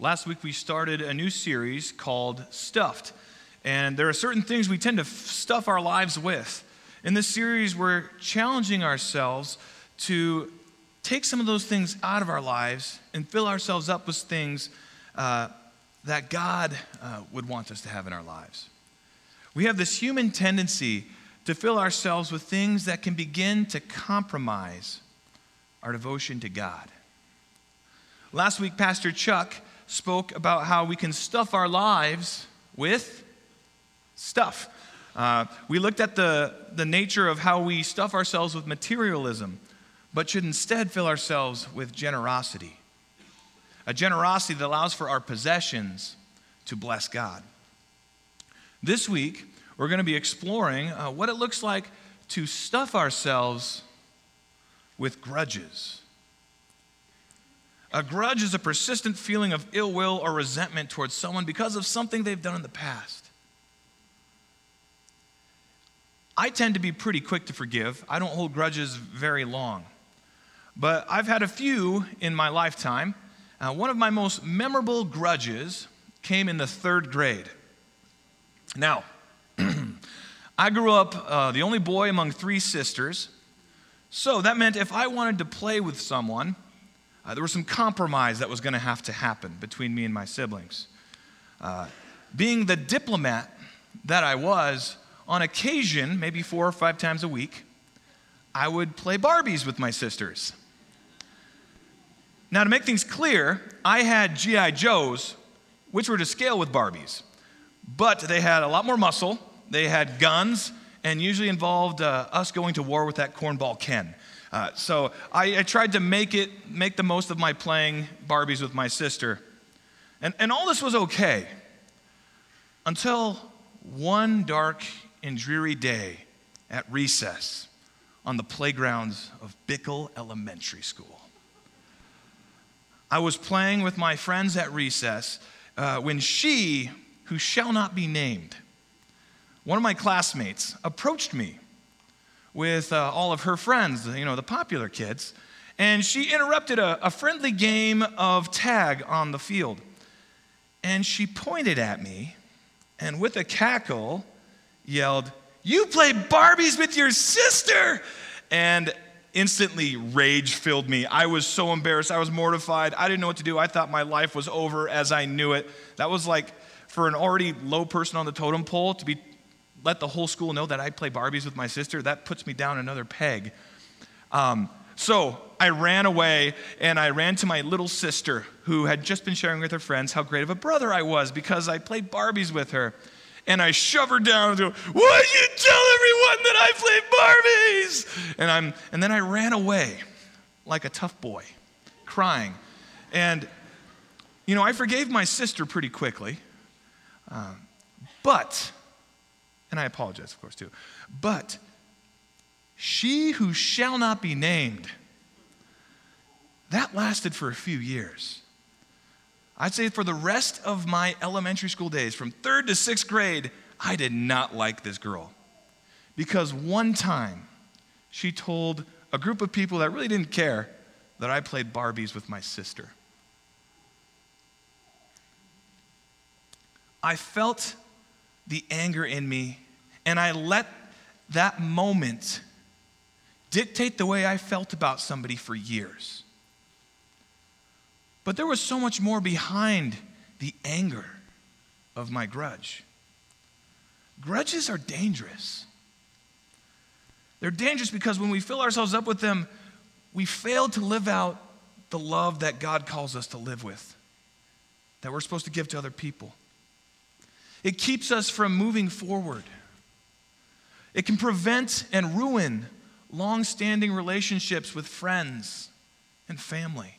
Last week we started a new series called Stuffed. And there are certain things we tend to stuff our lives with. In this series, we're challenging ourselves to take some of those things out of our lives and fill ourselves up with things uh, that God uh, would want us to have in our lives. We have this human tendency to fill ourselves with things that can begin to compromise our devotion to God. Last week, Pastor Chuck spoke about how we can stuff our lives with stuff. Uh, we looked at the, the nature of how we stuff ourselves with materialism, but should instead fill ourselves with generosity. A generosity that allows for our possessions to bless God. This week, we're going to be exploring uh, what it looks like to stuff ourselves with grudges. A grudge is a persistent feeling of ill will or resentment towards someone because of something they've done in the past. I tend to be pretty quick to forgive. I don't hold grudges very long. But I've had a few in my lifetime. Uh, one of my most memorable grudges came in the third grade. Now, I grew up uh, the only boy among three sisters. So that meant if I wanted to play with someone, uh, there was some compromise that was going to have to happen between me and my siblings. Uh, being the diplomat that I was, on occasion, maybe four or five times a week, I would play Barbies with my sisters. Now, to make things clear, I had G.I. Joes, which were to scale with Barbies, but they had a lot more muscle, they had guns, and usually involved uh, us going to war with that cornball Ken. Uh, so I, I, tried to make it, make the most of my playing Barbies with my sister. And, and all this was okay until one dark and dreary day at recess on the playgrounds of Bickle Elementary School. I was playing with my friends at recess uh, when she, who shall not be named, one of my classmates, approached me with uh, all of her friends, you know, the popular kids. And she interrupted a, a friendly game of tag on the field. And she pointed at me and with a cackle yelled, You play Barbies with your sister! And instantly rage filled me. I was so embarrassed. I was mortified. I didn't know what to do. I thought my life was over as I knew it. That was like for an already low person on the totem pole to be let the whole school know that I play Barbies with my sister, that puts me down another peg. Um, so I ran away and I ran to my little sister who had just been sharing with her friends how great of a brother I was because I played Barbies with her. And I shove her down and go, Why'd you tell everyone that I played Barbies? And, I'm, and then I ran away like a tough boy, crying. And, you know, I forgave my sister pretty quickly. Uh, but and I apologize, of course, too. But she who shall not be named, that lasted for a few years. I'd say for the rest of my elementary school days, from third to sixth grade, I did not like this girl. Because one time she told a group of people that really didn't care that I played Barbies with my sister. I felt the anger in me and I let that moment dictate the way I felt about somebody for years. But there was so much more behind the anger of my grudge. Grudges are dangerous. They're dangerous because when we fill ourselves up with them, we fail to live out the love that God calls us to live with, that we're supposed to give to other people. It keeps us from moving forward. It can prevent and ruin long standing relationships with friends and family.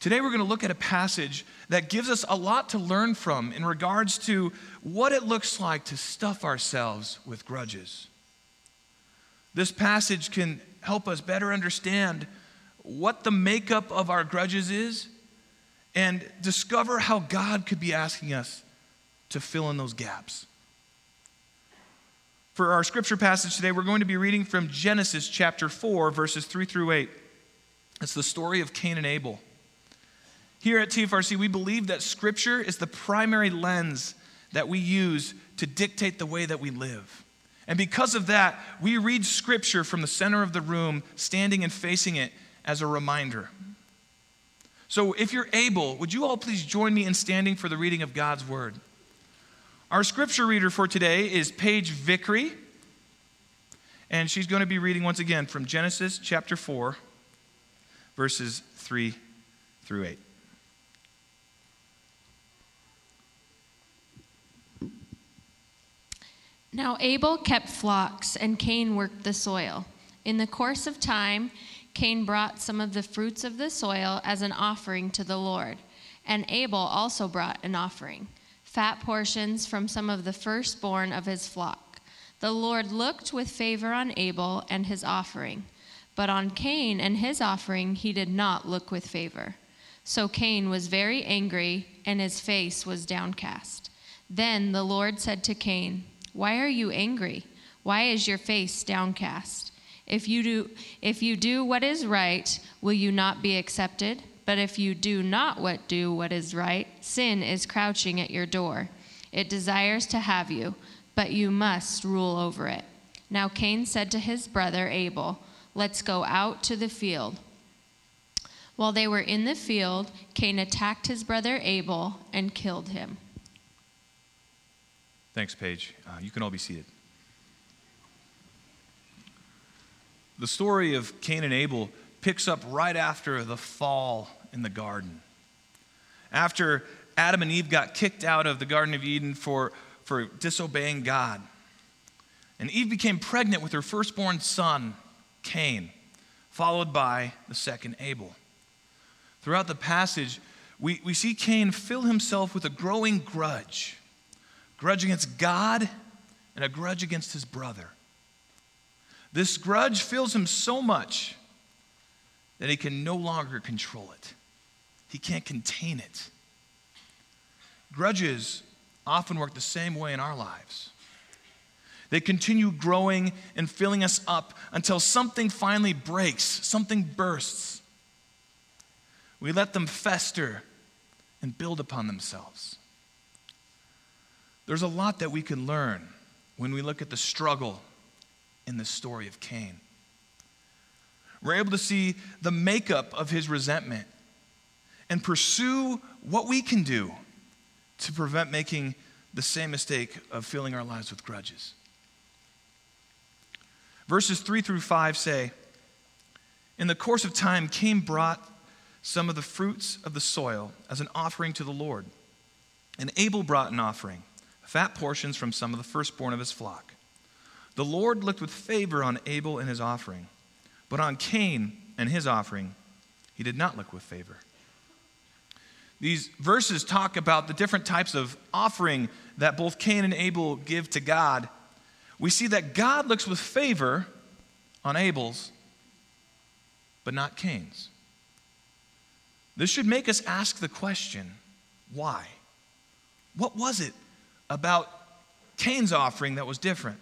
Today, we're going to look at a passage that gives us a lot to learn from in regards to what it looks like to stuff ourselves with grudges. This passage can help us better understand what the makeup of our grudges is and discover how God could be asking us to fill in those gaps. For our scripture passage today, we're going to be reading from Genesis chapter 4, verses 3 through 8. It's the story of Cain and Abel. Here at TFRC, we believe that Scripture is the primary lens that we use to dictate the way that we live. And because of that, we read Scripture from the center of the room, standing and facing it as a reminder. So, if you're able, would you all please join me in standing for the reading of God's Word? Our scripture reader for today is Paige Vickery, and she's going to be reading once again from Genesis chapter 4, verses 3 through 8. Now Abel kept flocks, and Cain worked the soil. In the course of time, Cain brought some of the fruits of the soil as an offering to the Lord, and Abel also brought an offering, fat portions from some of the firstborn of his flock. The Lord looked with favor on Abel and his offering, but on Cain and his offering he did not look with favor. So Cain was very angry, and his face was downcast. Then the Lord said to Cain, why are you angry? Why is your face downcast? If you do if you do what is right, will you not be accepted? But if you do not what do what is right, sin is crouching at your door. It desires to have you, but you must rule over it. Now Cain said to his brother Abel, Let's go out to the field. While they were in the field, Cain attacked his brother Abel and killed him. Thanks, Paige. Uh, you can all be seated. The story of Cain and Abel picks up right after the fall in the garden. After Adam and Eve got kicked out of the Garden of Eden for, for disobeying God. And Eve became pregnant with her firstborn son, Cain, followed by the second Abel. Throughout the passage, we, we see Cain fill himself with a growing grudge grudge against God and a grudge against his brother. This grudge fills him so much that he can no longer control it. He can't contain it. Grudges often work the same way in our lives. They continue growing and filling us up until something finally breaks, something bursts. We let them fester and build upon themselves. There's a lot that we can learn when we look at the struggle in the story of Cain. We're able to see the makeup of his resentment and pursue what we can do to prevent making the same mistake of filling our lives with grudges. Verses 3 through 5 say In the course of time, Cain brought some of the fruits of the soil as an offering to the Lord, and Abel brought an offering fat portions from some of the firstborn of his flock. The Lord looked with favor on Abel and his offering, but on Cain and his offering, he did not look with favor. These verses talk about the different types of offering that both Cain and Abel give to God. We see that God looks with favor on Abel's, but not Cain's. This should make us ask the question why? What was it about Cain's offering that was different?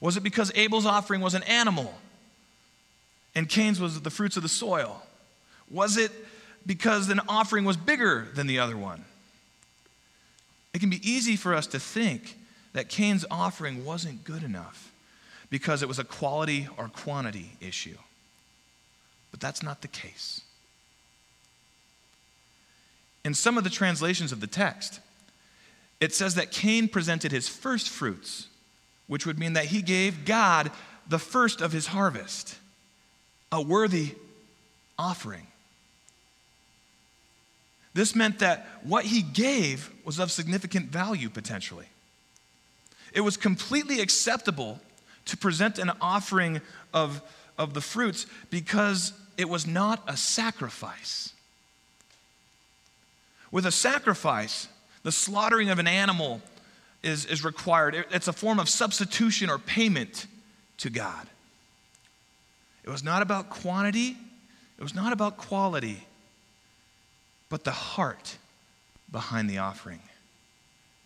Was it because Abel's offering was an animal and Cain's was the fruits of the soil? Was it because an offering was bigger than the other one? It can be easy for us to think that Cain's offering wasn't good enough because it was a quality or quantity issue. But that's not the case. In some of the translations of the text, it says that Cain presented his first fruits, which would mean that he gave God the first of his harvest, a worthy offering. This meant that what he gave was of significant value potentially. It was completely acceptable to present an offering of, of the fruits because it was not a sacrifice. With a sacrifice, the slaughtering of an animal is, is required. It's a form of substitution or payment to God. It was not about quantity, it was not about quality, but the heart behind the offering.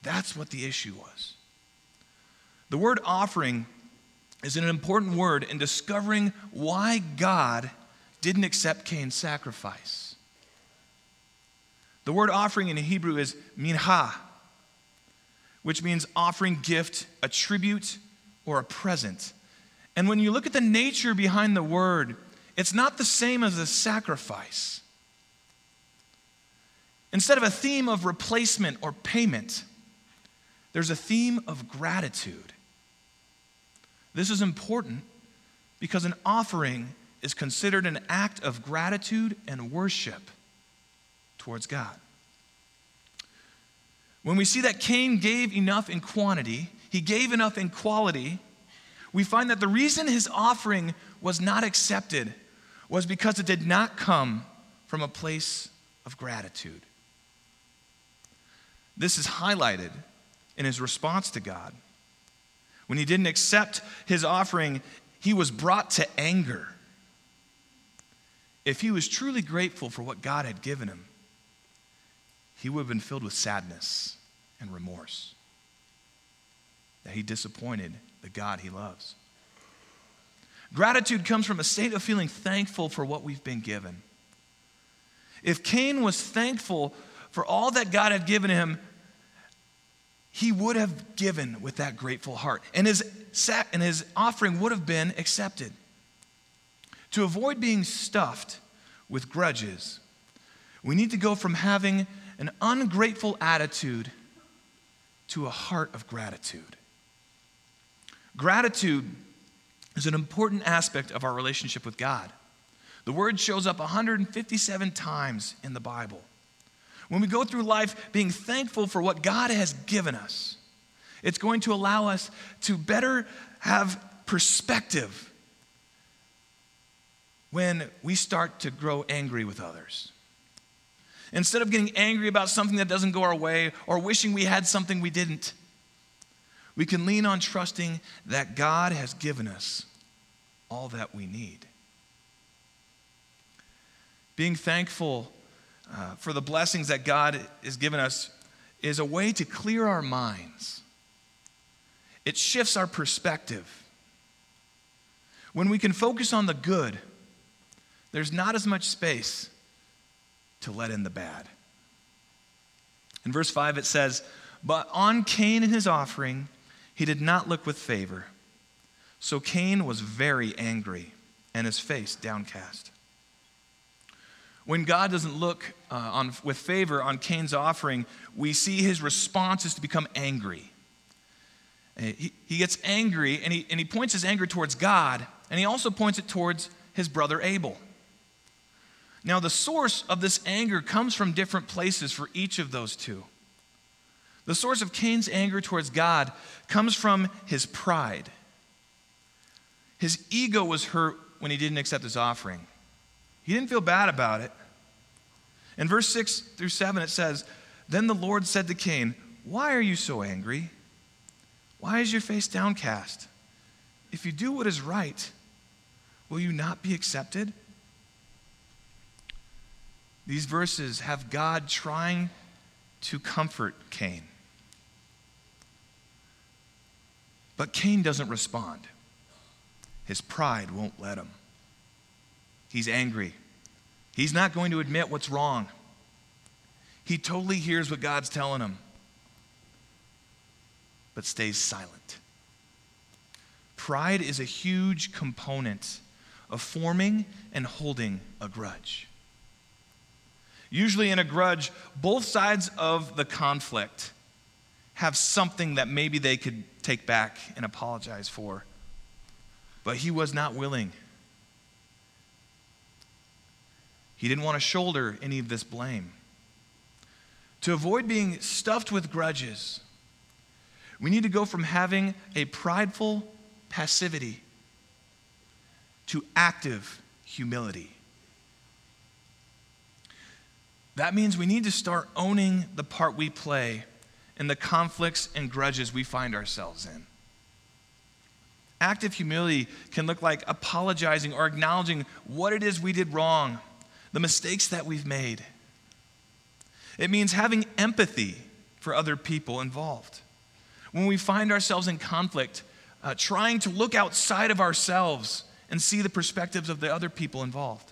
That's what the issue was. The word offering is an important word in discovering why God didn't accept Cain's sacrifice. The word offering in Hebrew is minha, which means offering gift, a tribute, or a present. And when you look at the nature behind the word, it's not the same as a sacrifice. Instead of a theme of replacement or payment, there's a theme of gratitude. This is important because an offering is considered an act of gratitude and worship towards God. When we see that Cain gave enough in quantity, he gave enough in quality, we find that the reason his offering was not accepted was because it did not come from a place of gratitude. This is highlighted in his response to God. When he didn't accept his offering, he was brought to anger. If he was truly grateful for what God had given him, he would have been filled with sadness and remorse that he disappointed the God he loves. Gratitude comes from a state of feeling thankful for what we've been given. If Cain was thankful for all that God had given him, he would have given with that grateful heart, and his, and his offering would have been accepted. To avoid being stuffed with grudges, we need to go from having an ungrateful attitude to a heart of gratitude. Gratitude is an important aspect of our relationship with God. The word shows up 157 times in the Bible. When we go through life being thankful for what God has given us, it's going to allow us to better have perspective when we start to grow angry with others. Instead of getting angry about something that doesn't go our way or wishing we had something we didn't, we can lean on trusting that God has given us all that we need. Being thankful uh, for the blessings that God has given us is a way to clear our minds. It shifts our perspective. When we can focus on the good, there's not as much space to let in the bad. In verse 5, it says, But on Cain and his offering, he did not look with favor. So Cain was very angry, and his face downcast. When God doesn't look uh, on, with favor on Cain's offering, we see his response is to become angry. He, he gets angry, and he, and he points his anger towards God, and he also points it towards his brother Abel. Now, the source of this anger comes from different places for each of those two. The source of Cain's anger towards God comes from his pride. His ego was hurt when he didn't accept his offering. He didn't feel bad about it. In verse 6 through 7, it says, Then the Lord said to Cain, Why are you so angry? Why is your face downcast? If you do what is right, will you not be accepted? These verses have God trying to comfort Cain. But Cain doesn't respond. His pride won't let him. He's angry. He's not going to admit what's wrong. He totally hears what God's telling him, but stays silent. Pride is a huge component of forming and holding a grudge. Usually, in a grudge, both sides of the conflict have something that maybe they could take back and apologize for. But he was not willing. He didn't want to shoulder any of this blame. To avoid being stuffed with grudges, we need to go from having a prideful passivity to active humility. That means we need to start owning the part we play in the conflicts and grudges we find ourselves in. Active humility can look like apologizing or acknowledging what it is we did wrong, the mistakes that we've made. It means having empathy for other people involved. When we find ourselves in conflict, uh, trying to look outside of ourselves and see the perspectives of the other people involved.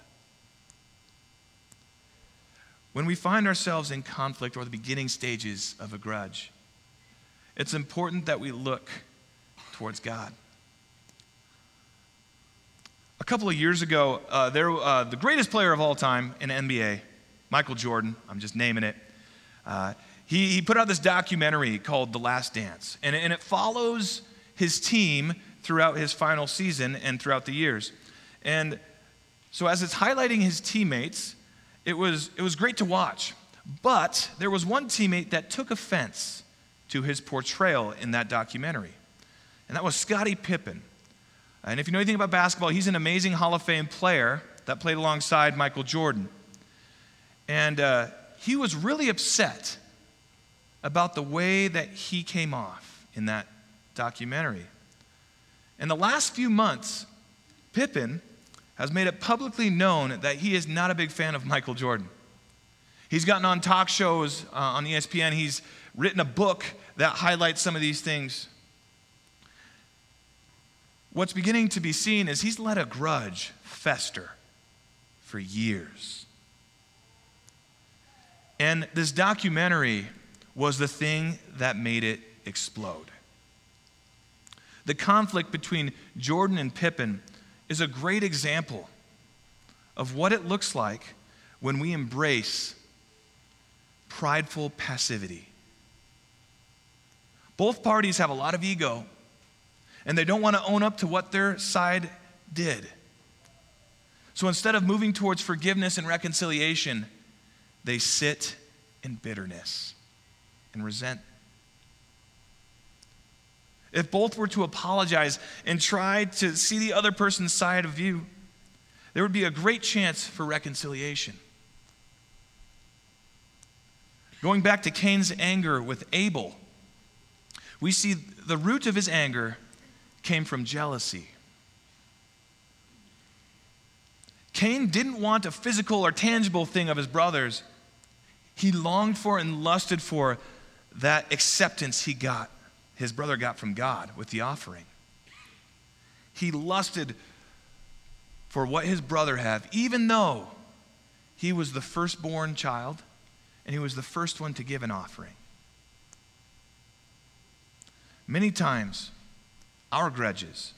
When we find ourselves in conflict or the beginning stages of a grudge, it's important that we look towards God. A couple of years ago, uh, there, uh, the greatest player of all time in NBA, Michael Jordan, I'm just naming it, uh, he, he put out this documentary called The Last Dance, and, and it follows his team throughout his final season and throughout the years. And so, as it's highlighting his teammates, it was, it was great to watch. But there was one teammate that took offense to his portrayal in that documentary, and that was Scottie Pippen. And if you know anything about basketball, he's an amazing Hall of Fame player that played alongside Michael Jordan. And uh, he was really upset about the way that he came off in that documentary. In the last few months, Pippen has made it publicly known that he is not a big fan of Michael Jordan. He's gotten on talk shows uh, on ESPN. He's written a book that highlights some of these things. What's beginning to be seen is he's let a grudge fester for years. And this documentary was the thing that made it explode. The conflict between Jordan and Pippen is a great example of what it looks like when we embrace prideful passivity. Both parties have a lot of ego, and they don't want to own up to what their side did. So instead of moving towards forgiveness and reconciliation, they sit in bitterness and resent. If both were to apologize and try to see the other person's side of view, there would be a great chance for reconciliation. Going back to Cain's anger with Abel, we see the root of his anger came from jealousy. Cain didn't want a physical or tangible thing of his brother's. He longed for and lusted for that acceptance he got, his brother got from God with the offering. He lusted for what his brother had, even though he was the firstborn child and he was the first one to give an offering. Many times, our grudges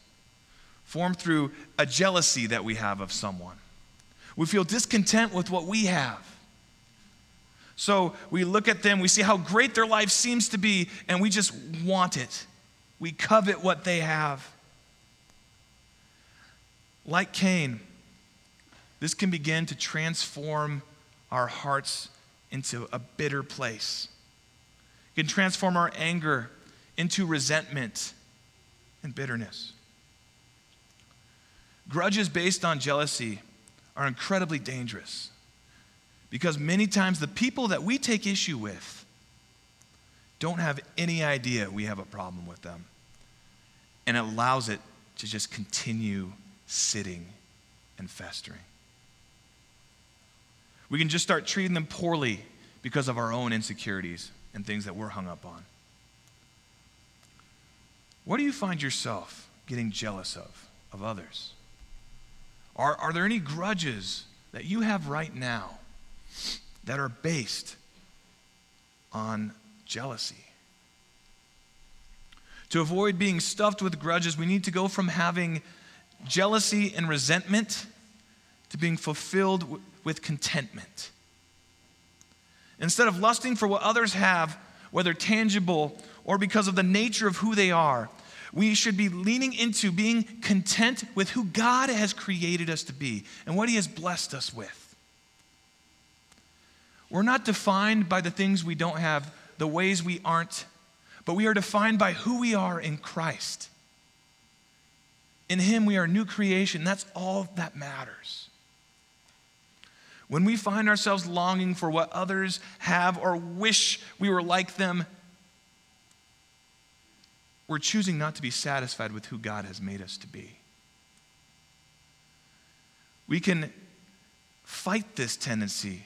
form through a jealousy that we have of someone. We feel discontent with what we have. So we look at them, we see how great their life seems to be, and we just want it. We covet what they have. Like Cain, this can begin to transform our hearts into a bitter place. It can transform our anger into resentment and bitterness. Grudges based on jealousy are incredibly dangerous because many times the people that we take issue with don't have any idea we have a problem with them. And it allows it to just continue sitting and festering. We can just start treating them poorly because of our own insecurities and things that we're hung up on. What do you find yourself getting jealous of, of others? Are, are there any grudges that you have right now that are based on jealousy? To avoid being stuffed with grudges, we need to go from having jealousy and resentment to being fulfilled with contentment. Instead of lusting for what others have, whether tangible or because of the nature of who they are, we should be leaning into being content with who God has created us to be and what He has blessed us with. We're not defined by the things we don't have, the ways we aren't, but we are defined by who we are in Christ. In Him, we are a new creation. That's all that matters. When we find ourselves longing for what others have or wish we were like them, we're choosing not to be satisfied with who God has made us to be. We can fight this tendency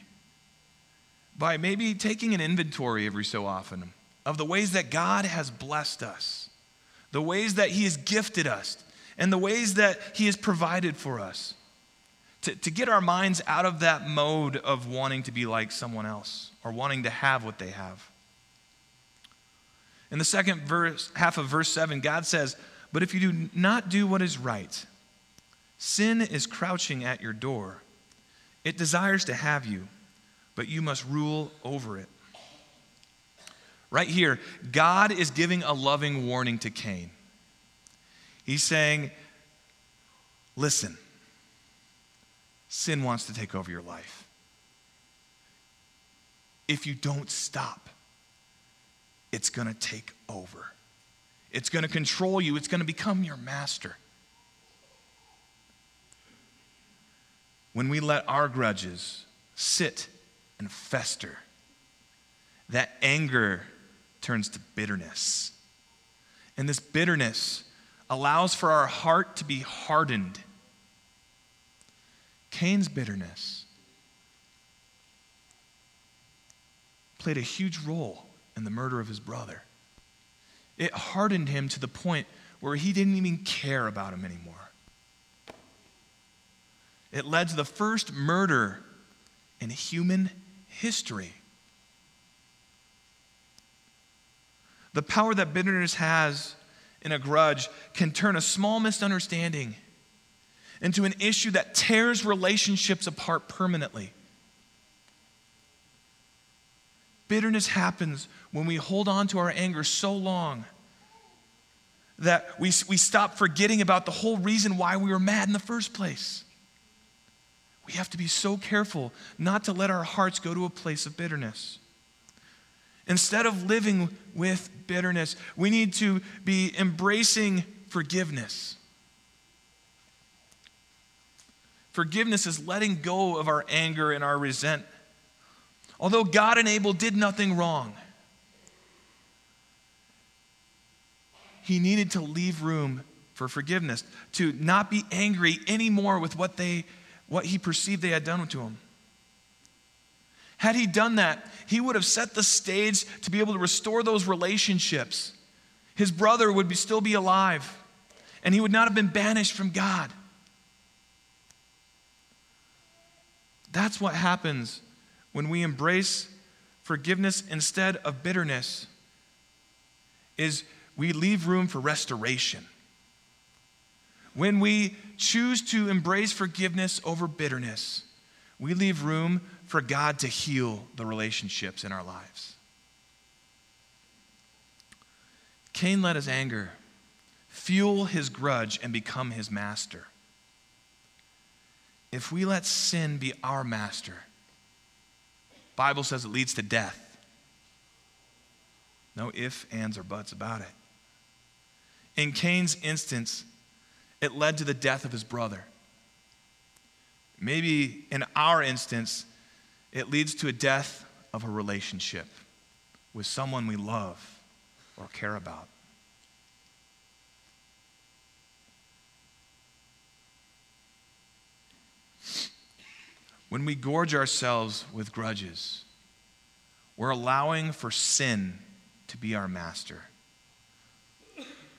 by maybe taking an inventory every so often of the ways that God has blessed us, the ways that He has gifted us, and the ways that He has provided for us to, to get our minds out of that mode of wanting to be like someone else or wanting to have what they have. In the second verse, half of verse 7, God says, But if you do not do what is right, sin is crouching at your door. It desires to have you, but you must rule over it. Right here, God is giving a loving warning to Cain. He's saying, Listen, sin wants to take over your life. If you don't stop, it's going to take over. It's going to control you, it's going to become your master. When we let our grudges sit and fester, that anger turns to bitterness. And this bitterness allows for our heart to be hardened. Cain's bitterness played a huge role in the murder of his brother. It hardened him to the point where he didn't even care about him anymore. It led to the first murder in human history. The power that bitterness has in a grudge can turn a small misunderstanding into an issue that tears relationships apart permanently. Bitterness happens when we hold on to our anger so long that we, we stop forgetting about the whole reason why we were mad in the first place. We have to be so careful not to let our hearts go to a place of bitterness. Instead of living with bitterness, we need to be embracing forgiveness. Forgiveness is letting go of our anger and our resent. Although God and Abel did nothing wrong, he needed to leave room for forgiveness, to not be angry anymore with what they what he perceived they had done to him. Had he done that, he would have set the stage to be able to restore those relationships. His brother would be, still be alive, and he would not have been banished from God. That's what happens when we embrace forgiveness instead of bitterness is we leave room for restoration. When we choose to embrace forgiveness over bitterness, we leave room for God to heal the relationships in our lives. Cain let his anger fuel his grudge and become his master. If we let sin be our master, Bible says it leads to death. No ifs, ands, or buts about it. In Cain's instance, it led to the death of his brother. Maybe in our instance, it leads to a death of a relationship with someone we love or care about. When we gorge ourselves with grudges, we're allowing for sin to be our master.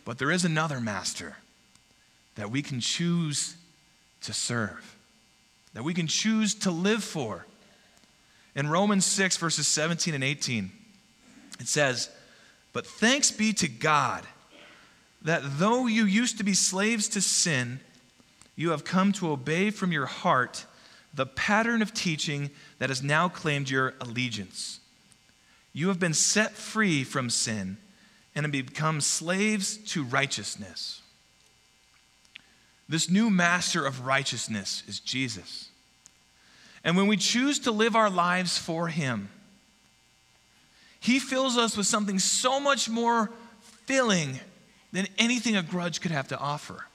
But there is another master that we can choose to serve, that we can choose to live for. In Romans 6, verses 17 and 18, it says, But thanks be to God that though you used to be slaves to sin, you have come to obey from your heart the pattern of teaching that has now claimed your allegiance. You have been set free from sin and have become slaves to righteousness. This new master of righteousness is Jesus. And when we choose to live our lives for him, he fills us with something so much more filling than anything a grudge could have to offer.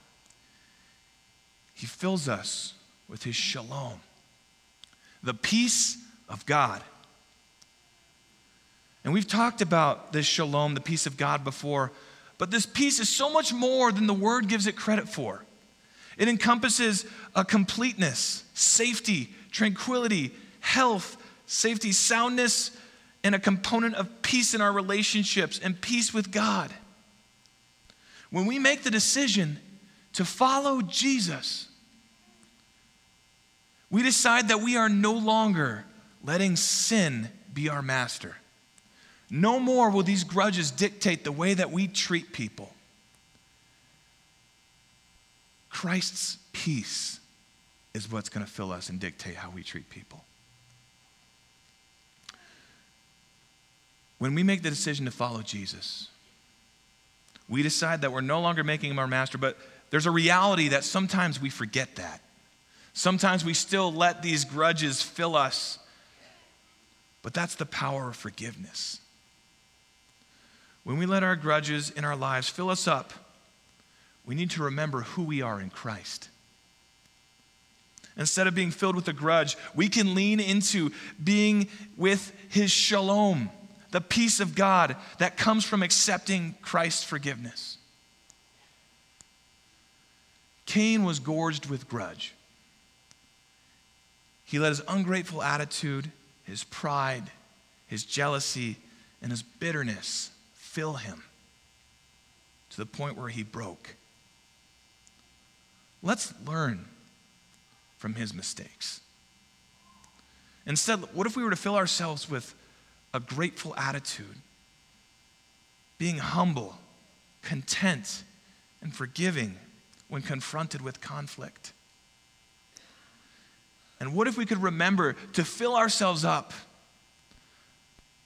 He fills us with his shalom, the peace of God. And we've talked about this shalom, the peace of God, before, but this peace is so much more than the word gives it credit for. It encompasses a completeness, safety, tranquility, health, safety, soundness, and a component of peace in our relationships and peace with God. When we make the decision to follow Jesus, We decide that we are no longer letting sin be our master. No more will these grudges dictate the way that we treat people. Christ's peace is what's going to fill us and dictate how we treat people. When we make the decision to follow Jesus, we decide that we're no longer making him our master, but there's a reality that sometimes we forget that. Sometimes we still let these grudges fill us, but that's the power of forgiveness. When we let our grudges in our lives fill us up, we need to remember who we are in Christ. Instead of being filled with a grudge, we can lean into being with his shalom, the peace of God that comes from accepting Christ's forgiveness. Cain was gorged with grudge. He let his ungrateful attitude, his pride, his jealousy, and his bitterness fill him to the point where he broke. Let's learn from his mistakes. Instead, what if we were to fill ourselves with a grateful attitude, being humble, content, and forgiving when confronted with conflict? And what if we could remember to fill ourselves up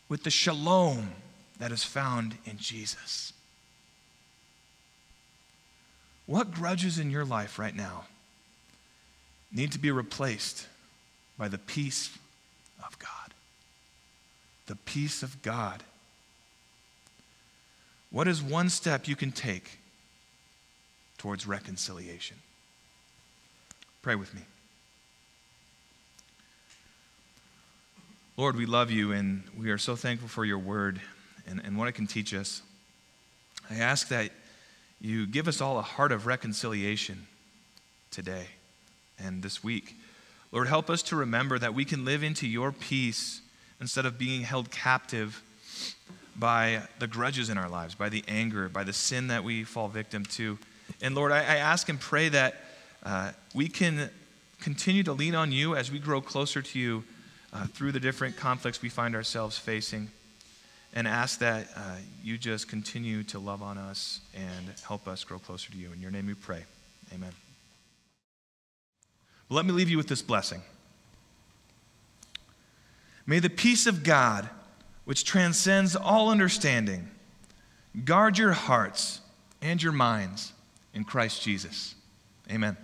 with the shalom that is found in Jesus? What grudges in your life right now need to be replaced by the peace of God? The peace of God. What is one step you can take towards reconciliation? Pray with me. Lord, we love you and we are so thankful for your word and, and what it can teach us. I ask that you give us all a heart of reconciliation today and this week. Lord, help us to remember that we can live into your peace instead of being held captive by the grudges in our lives, by the anger, by the sin that we fall victim to. And Lord, I, I ask and pray that uh, we can continue to lean on you as we grow closer to you uh, through the different conflicts we find ourselves facing and ask that uh, you just continue to love on us and help us grow closer to you. In your name we pray. Amen. let me leave you with this blessing. May the peace of God, which transcends all understanding, guard your hearts and your minds in Christ Jesus. Amen.